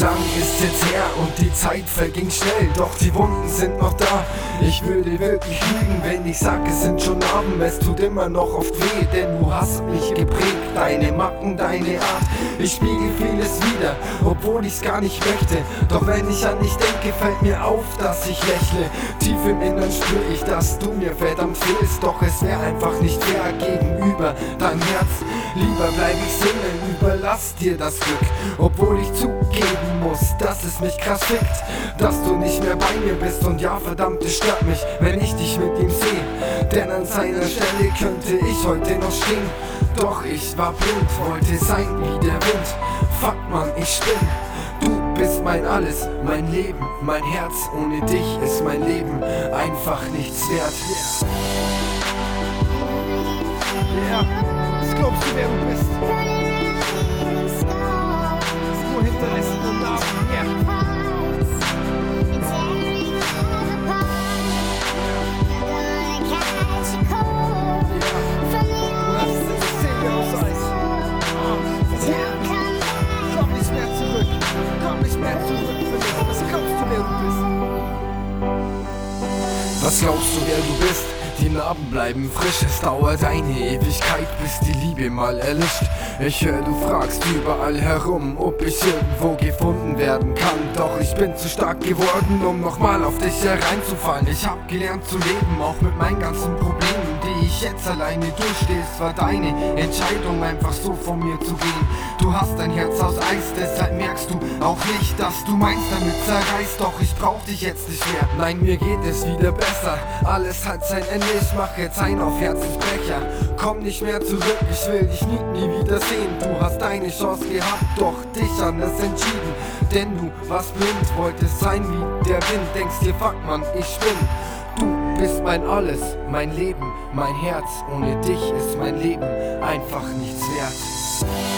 Lang ist jetzt her und die Zeit verging schnell, doch die Wunden sind noch da. Ich würde wirklich lügen, wenn ich sag, es sind schon Narben. Es tut immer noch oft weh, denn du hast mich geprägt. Deine Macken, deine Art. Ich spiegel vieles wieder, obwohl ich's gar nicht möchte. Doch wenn ich an dich denke, fällt mir auf, dass ich lächle. Tief im Innern spür ich, dass du mir verdammt fehlst. Doch es wäre einfach nicht fair gegenüber dein Herz. Lieber bleib ich Single, überlass dir das Glück. Obwohl ich zugeben muss, dass es mich krass fickt, dass du nicht mehr bei mir bist. Und ja, verdammt, es stört mich, wenn ich dich mit ihm sehe. Denn an seiner Stelle könnte ich heute noch stehen. Doch ich war blind, wollte sein wie der Wind. Fuck man, ich spinn. Du bist mein Alles, mein Leben, mein Herz. Ohne dich ist mein Leben einfach nichts wert. Ja, was glaubst du, wer du bist? Nur hinterlässt nur Narben. Ja. Komm nicht mehr zurück. Komm nicht mehr zurück für mich. Was glaubst du, wer du bist? Was glaubst du, wer du bist? Die Narben bleiben frisch, es dauert eine Ewigkeit, bis die Liebe mal erlischt. Ich höre, du fragst überall herum, ob ich irgendwo gefunden werden kann. Doch ich bin zu stark geworden, um nochmal auf dich hereinzufallen. Ich hab gelernt zu leben, auch mit meinen ganzen Problemen, ich jetzt alleine durchstehe. Es war deine Entscheidung, einfach so von mir zu gehen. Du hast ein Herz aus Eis, deshalb merkst du auch nicht, dass du meins damit zerreißt. Doch ich brauch dich jetzt nicht mehr. Nein, mir geht es wieder besser. Alles hat sein Ende, ich mach jetzt ein auf Herzensbrecher. Komm nicht mehr zurück, ich will dich nie, nie wieder sehen. Du hast deine Chance gehabt, doch dich anders entschieden. Denn du warst blind, wolltest sein wie der Wind. Denkst dir, fuck man, ich spinn. Bist mein Alles, mein Leben, mein Herz. Ohne dich ist mein Leben einfach nichts wert.